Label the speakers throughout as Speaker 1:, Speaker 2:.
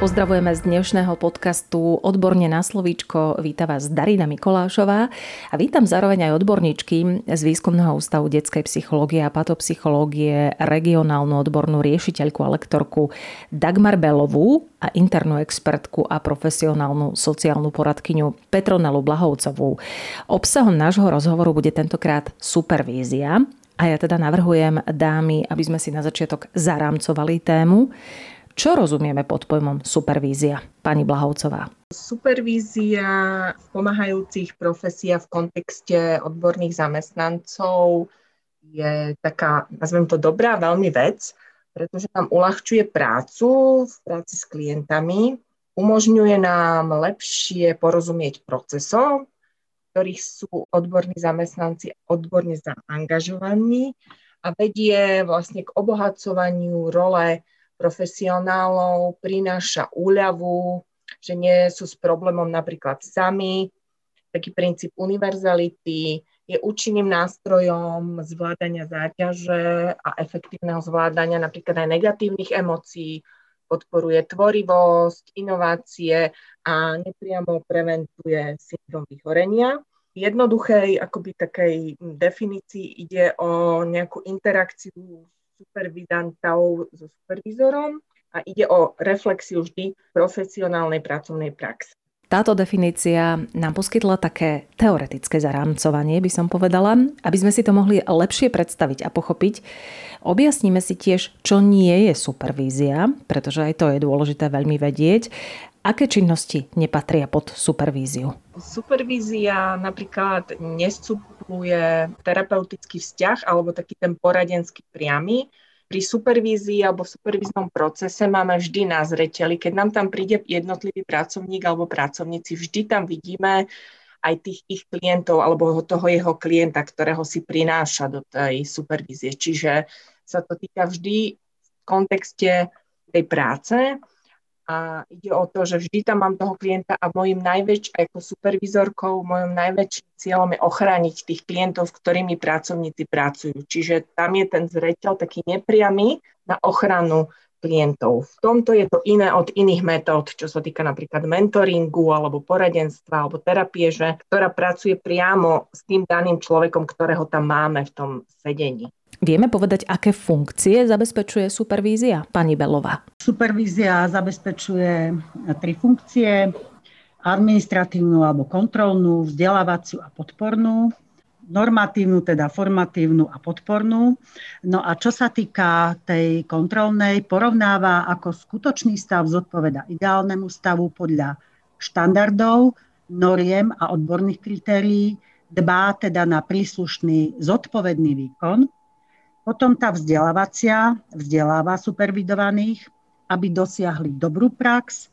Speaker 1: Pozdravujeme z dnešného podcastu Odborne na slovíčko. Víta vás Darina Mikolášová a vítam zároveň aj odborníčky z Výskumného ústavu detskej psychológie a patopsychológie, regionálnu odbornú riešiteľku a lektorku Dagmar Belovú a internú expertku a profesionálnu sociálnu poradkyňu Petronelu Blahovcovú. Obsahom nášho rozhovoru bude tentokrát supervízia, a ja teda navrhujem dámy, aby sme si na začiatok zarámcovali tému. Čo rozumieme pod pojmom supervízia? Pani Blahovcová.
Speaker 2: Supervízia v pomáhajúcich profesia v kontexte odborných zamestnancov je taká, nazvem to dobrá veľmi vec, pretože nám uľahčuje prácu v práci s klientami, umožňuje nám lepšie porozumieť procesom, ktorých sú odborní zamestnanci odborne zaangažovaní a vedie vlastne k obohacovaniu role profesionálov, prináša úľavu, že nie sú s problémom napríklad sami. Taký princíp univerzality je účinným nástrojom zvládania záťaže a efektívneho zvládania napríklad aj negatívnych emócií, podporuje tvorivosť, inovácie a nepriamo preventuje syndrom vyhorenia. V jednoduchej akoby takej definícii ide o nejakú interakciu supervizantov so supervizorom a ide o reflexiu vždy profesionálnej pracovnej praxe.
Speaker 1: Táto definícia nám poskytla také teoretické zarámcovanie, by som povedala, aby sme si to mohli lepšie predstaviť a pochopiť. Objasníme si tiež, čo nie je supervízia, pretože aj to je dôležité veľmi vedieť. Aké činnosti nepatria pod supervíziu?
Speaker 2: Supervízia napríklad nesupluje terapeutický vzťah alebo taký ten poradenský priamy, pri supervízii alebo v supervíznom procese máme vždy na zreteli, keď nám tam príde jednotlivý pracovník alebo pracovníci, vždy tam vidíme aj tých ich klientov alebo toho jeho klienta, ktorého si prináša do tej supervízie. Čiže sa to týka vždy v kontexte tej práce a ide o to, že vždy tam mám toho klienta a mojim najväčším, ako supervizorkou, mojim najväčším cieľom je ochrániť tých klientov, s ktorými pracovníci pracujú. Čiže tam je ten zreteľ taký nepriamy na ochranu klientov. V tomto je to iné od iných metód, čo sa týka napríklad mentoringu alebo poradenstva alebo terapie, že, ktorá pracuje priamo s tým daným človekom, ktorého tam máme v tom sedení.
Speaker 1: Vieme povedať, aké funkcie zabezpečuje supervízia, pani Belová?
Speaker 3: Supervízia zabezpečuje tri funkcie. Administratívnu alebo kontrolnú, vzdelávaciu a podpornú normatívnu, teda formatívnu a podpornú. No a čo sa týka tej kontrolnej, porovnáva, ako skutočný stav zodpoveda ideálnemu stavu podľa štandardov, noriem a odborných kritérií, dbá teda na príslušný zodpovedný výkon potom tá vzdelávacia vzdeláva supervidovaných, aby dosiahli dobrú prax,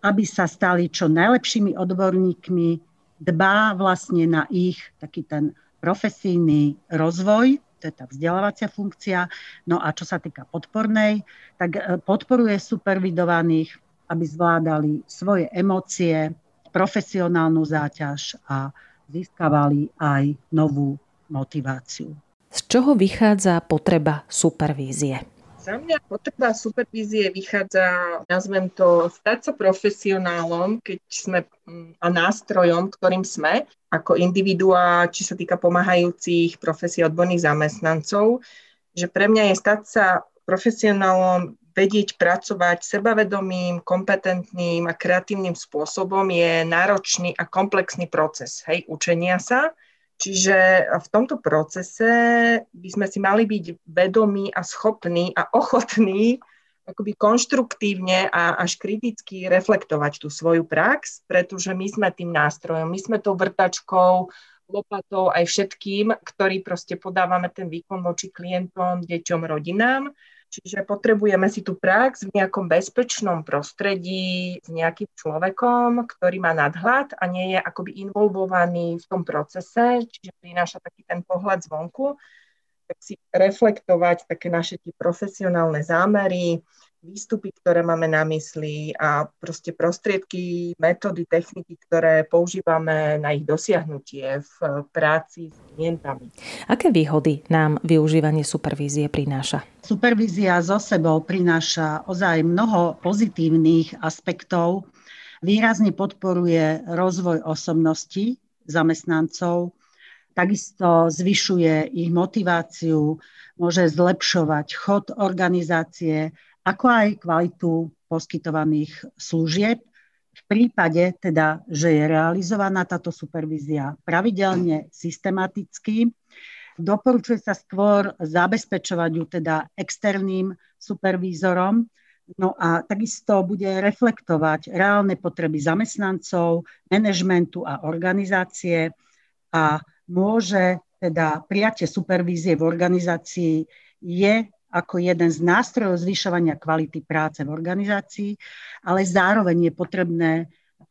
Speaker 3: aby sa stali čo najlepšími odborníkmi, dbá vlastne na ich taký ten profesijný rozvoj, to je tá vzdelávacia funkcia. No a čo sa týka podpornej, tak e, podporuje supervidovaných, aby zvládali svoje emócie, profesionálnu záťaž a získavali aj novú motiváciu.
Speaker 1: Z čoho vychádza potreba supervízie?
Speaker 2: Za mňa potreba supervízie vychádza, nazvem to, stať sa profesionálom, keď sme mm, a nástrojom, ktorým sme, ako individuá, či sa týka pomáhajúcich profesí odborných zamestnancov, že pre mňa je stať sa profesionálom, vedieť pracovať sebavedomým, kompetentným a kreatívnym spôsobom je náročný a komplexný proces hej, učenia sa Čiže v tomto procese by sme si mali byť vedomí a schopní a ochotní akoby konštruktívne a až kriticky reflektovať tú svoju prax, pretože my sme tým nástrojom, my sme tou vrtačkou, lopatou aj všetkým, ktorí proste podávame ten výkon voči klientom, deťom, rodinám Čiže potrebujeme si tú prax v nejakom bezpečnom prostredí s nejakým človekom, ktorý má nadhľad a nie je akoby involvovaný v tom procese, čiže prináša taký ten pohľad zvonku, tak si reflektovať také naše tie profesionálne zámery, výstupy, ktoré máme na mysli a proste prostriedky, metódy, techniky, ktoré používame na ich dosiahnutie v práci s klientami.
Speaker 1: Aké výhody nám využívanie supervízie prináša?
Speaker 3: Supervízia zo sebou prináša ozaj mnoho pozitívnych aspektov. Výrazne podporuje rozvoj osobnosti zamestnancov, takisto zvyšuje ich motiváciu, môže zlepšovať chod organizácie, ako aj kvalitu poskytovaných služieb. V prípade teda, že je realizovaná táto supervízia pravidelne, systematicky, doporučuje sa skôr zabezpečovať ju teda externým supervízorom, No a takisto bude reflektovať reálne potreby zamestnancov, manažmentu a organizácie a môže teda prijatie supervízie v organizácii je ako jeden z nástrojov zvyšovania kvality práce v organizácii, ale zároveň je potrebné,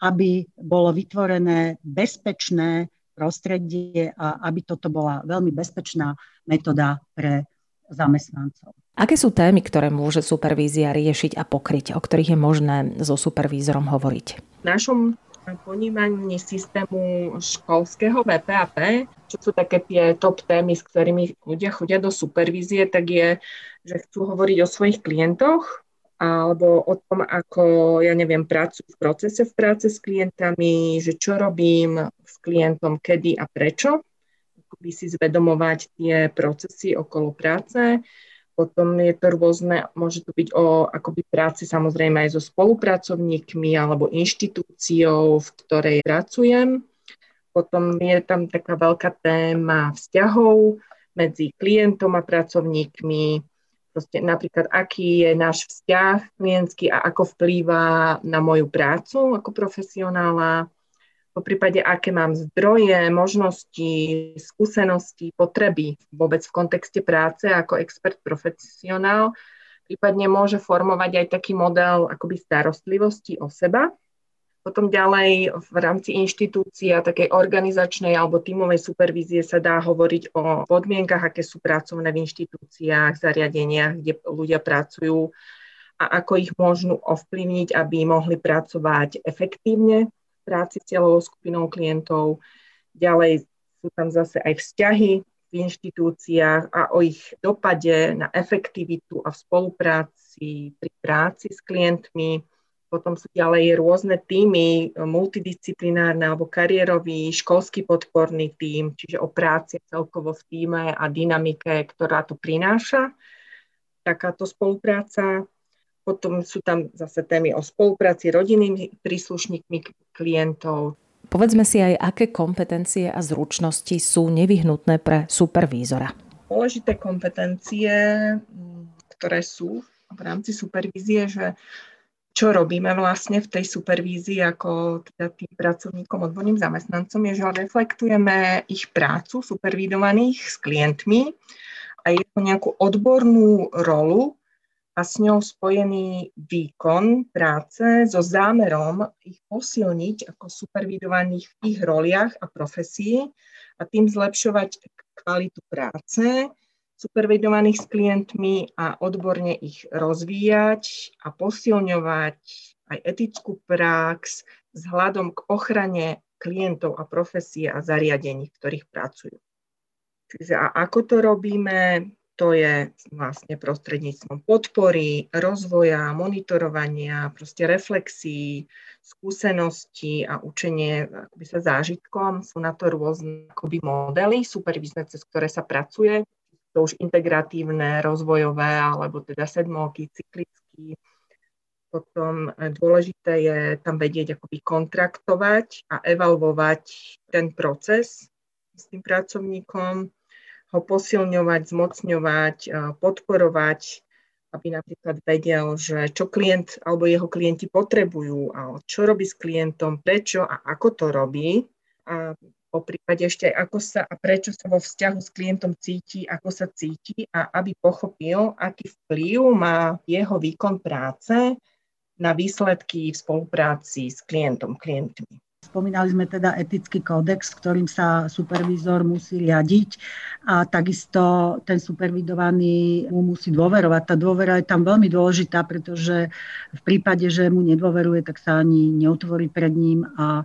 Speaker 3: aby bolo vytvorené bezpečné prostredie a aby toto bola veľmi bezpečná metóda pre zamestnancov.
Speaker 1: Aké sú témy, ktoré môže supervízia riešiť a pokryť, o ktorých je možné so supervízorom hovoriť?
Speaker 2: V našom ponímaní systému školského VPAP, čo sú také tie top témy, s ktorými ľudia chodia do supervízie, tak je, že chcú hovoriť o svojich klientoch alebo o tom, ako, ja neviem, pracujú v procese v práce s klientami, že čo robím s klientom, kedy a prečo, by si zvedomovať tie procesy okolo práce, potom je to rôzne, môže to byť o akoby práci samozrejme aj so spolupracovníkmi alebo inštitúciou, v ktorej pracujem. Potom je tam taká veľká téma vzťahov medzi klientom a pracovníkmi, proste napríklad aký je náš vzťah klientský a ako vplýva na moju prácu ako profesionála po prípade, aké mám zdroje, možnosti, skúsenosti, potreby vôbec v kontexte práce ako expert profesionál, prípadne môže formovať aj taký model akoby starostlivosti o seba. Potom ďalej v rámci inštitúcie a takej organizačnej alebo tímovej supervízie sa dá hovoriť o podmienkach, aké sú pracovné v inštitúciách, zariadeniach, kde ľudia pracujú a ako ich môžu ovplyvniť, aby mohli pracovať efektívne práci s cieľovou skupinou klientov. Ďalej sú tam zase aj vzťahy v inštitúciách a o ich dopade na efektivitu a v spolupráci pri práci s klientmi. Potom sú ďalej rôzne týmy, multidisciplinárne alebo kariérový, školský podporný tím, čiže o práci celkovo v týme a dynamike, ktorá to prináša. Takáto spolupráca potom sú tam zase témy o spolupráci rodinnými príslušníkmi klientov.
Speaker 1: Povedzme si aj, aké kompetencie a zručnosti sú nevyhnutné pre supervízora.
Speaker 2: Dôležité kompetencie, ktoré sú v rámci supervízie, že čo robíme vlastne v tej supervízii ako teda tým pracovníkom, odborným zamestnancom, je, že reflektujeme ich prácu supervidovaných s klientmi a jeho nejakú odbornú rolu a s ňou spojený výkon práce so zámerom ich posilniť ako supervidovaných v ich roliach a profesii a tým zlepšovať kvalitu práce supervidovaných s klientmi a odborne ich rozvíjať a posilňovať aj etickú prax vzhľadom k ochrane klientov a profesie a zariadení, v ktorých pracujú. Čiže a ako to robíme? To je vlastne prostredníctvom podpory, rozvoja, monitorovania, proste reflexí, skúseností a učenie akoby sa zážitkom. Sú na to rôzne akoby modely supervízne, cez ktoré sa pracuje. To už integratívne, rozvojové, alebo teda sedmolky, cyklický. Potom dôležité je tam vedieť akoby kontraktovať a evalvovať ten proces s tým pracovníkom ho posilňovať, zmocňovať, podporovať, aby napríklad vedel, že čo klient alebo jeho klienti potrebujú a čo robí s klientom, prečo a ako to robí. A po prípade ešte aj ako sa a prečo sa vo vzťahu s klientom cíti, ako sa cíti a aby pochopil, aký vplyv má jeho výkon práce na výsledky v spolupráci s klientom, klientmi.
Speaker 3: Spomínali sme teda etický kódex, ktorým sa supervízor musí riadiť a takisto ten supervidovaný mu musí dôverovať. Tá dôvera je tam veľmi dôležitá, pretože v prípade, že mu nedôveruje, tak sa ani neutvorí pred ním a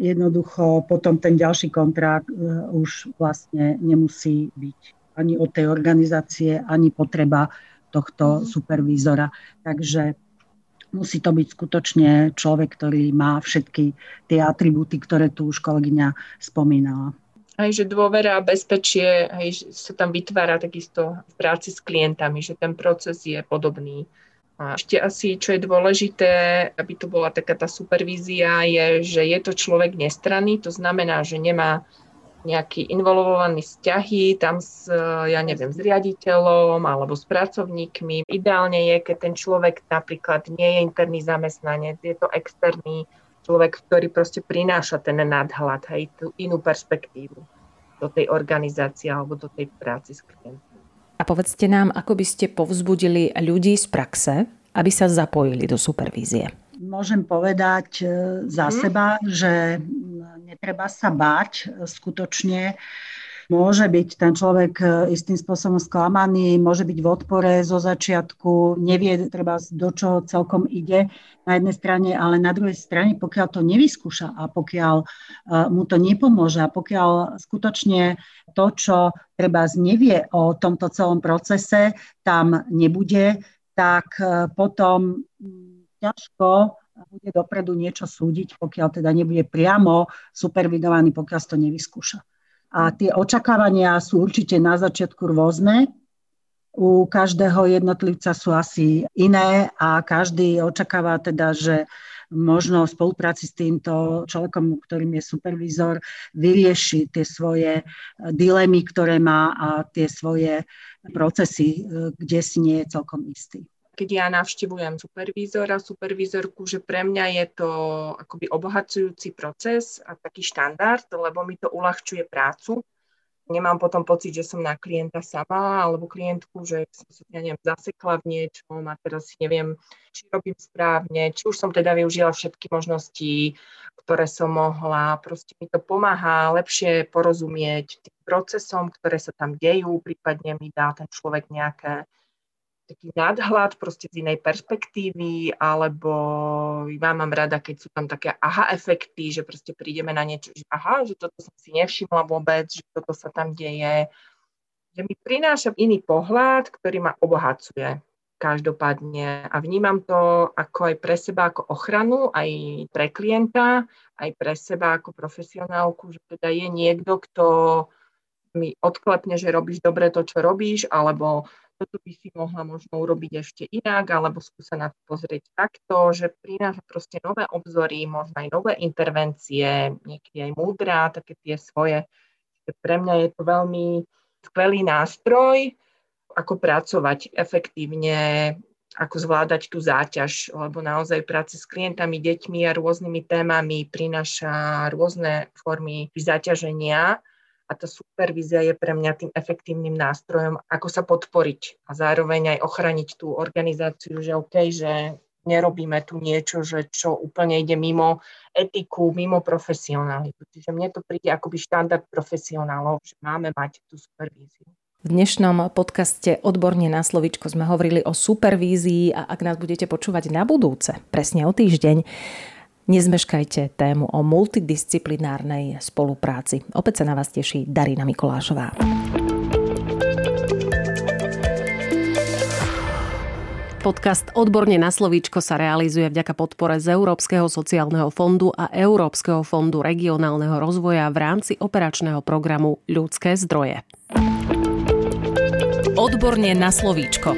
Speaker 3: jednoducho potom ten ďalší kontrakt e, už vlastne nemusí byť ani od tej organizácie, ani potreba tohto mhm. supervízora. Takže musí to byť skutočne človek, ktorý má všetky tie atribúty, ktoré tu už kolegyňa spomínala.
Speaker 2: Aj že dôvera a bezpečie aj, sa tam vytvára takisto v práci s klientami, že ten proces je podobný. A ešte asi, čo je dôležité, aby to bola taká tá supervízia, je, že je to človek nestranný, to znamená, že nemá nejaký involvovaný vzťahy tam s, ja neviem, s riaditeľom alebo s pracovníkmi. Ideálne je, keď ten človek napríklad nie je interný zamestnanec, je to externý človek, ktorý proste prináša ten nadhľad, hej, tú inú perspektívu do tej organizácie alebo do tej práci s klientom.
Speaker 1: A povedzte nám, ako by ste povzbudili ľudí z praxe, aby sa zapojili do supervízie?
Speaker 3: Môžem povedať e, za mm. seba, že netreba sa báť e, skutočne. Môže byť ten človek e, istým spôsobom sklamaný, môže byť v odpore zo začiatku, nevie treba do čoho celkom ide na jednej strane, ale na druhej strane, pokiaľ to nevyskúša a pokiaľ mu to nepomôže a pokiaľ skutočne to, čo treba nevie o tomto celom procese, tam nebude, tak potom ťažko bude dopredu niečo súdiť, pokiaľ teda nebude priamo supervidovaný, pokiaľ to nevyskúša. A tie očakávania sú určite na začiatku rôzne. U každého jednotlivca sú asi iné a každý očakáva teda, že možno v spolupráci s týmto človekom, ktorým je supervízor, vyrieši tie svoje dilemy, ktoré má a tie svoje procesy, kde si nie je celkom istý
Speaker 2: keď ja navštivujem supervízora, supervízorku, že pre mňa je to akoby obohacujúci proces a taký štandard, lebo mi to uľahčuje prácu. Nemám potom pocit, že som na klienta sama alebo klientku, že som sa, ja neviem, zasekla v niečom a teraz neviem, či robím správne, či už som teda využila všetky možnosti, ktoré som mohla. Proste mi to pomáha lepšie porozumieť tým procesom, ktoré sa tam dejú, prípadne mi dá ten človek nejaké taký nadhľad proste z inej perspektívy, alebo ja mám rada, keď sú tam také aha efekty, že proste prídeme na niečo, že aha, že toto som si nevšimla vôbec, že toto sa tam deje, že mi prináša iný pohľad, ktorý ma obohacuje každopádne. A vnímam to ako aj pre seba ako ochranu, aj pre klienta, aj pre seba ako profesionálku, že teda je niekto, kto mi odklepne, že robíš dobre to, čo robíš, alebo toto by si mohla možno urobiť ešte inak, alebo skúsa na to pozrieť takto, že prináša proste nové obzory, možno aj nové intervencie, niekedy aj múdra, také tie svoje. Pre mňa je to veľmi skvelý nástroj, ako pracovať efektívne, ako zvládať tú záťaž, lebo naozaj práce s klientami, deťmi a rôznymi témami prináša rôzne formy zaťaženia a tá supervízia je pre mňa tým efektívnym nástrojom, ako sa podporiť a zároveň aj ochraniť tú organizáciu, že OK, že nerobíme tu niečo, že čo úplne ide mimo etiku, mimo profesionalitu. Čiže mne to príde akoby štandard profesionálov, že máme mať tú supervíziu.
Speaker 1: V dnešnom podcaste Odborne na slovičko sme hovorili o supervízii a ak nás budete počúvať na budúce, presne o týždeň, Nezmeškajte tému o multidisciplinárnej spolupráci. Opäť sa na vás teší Darina Mikolášová. Podcast Odborne na slovíčko sa realizuje vďaka podpore z Európskeho sociálneho fondu a Európskeho fondu regionálneho rozvoja v rámci operačného programu Ľudské zdroje. Odborne na slovíčko.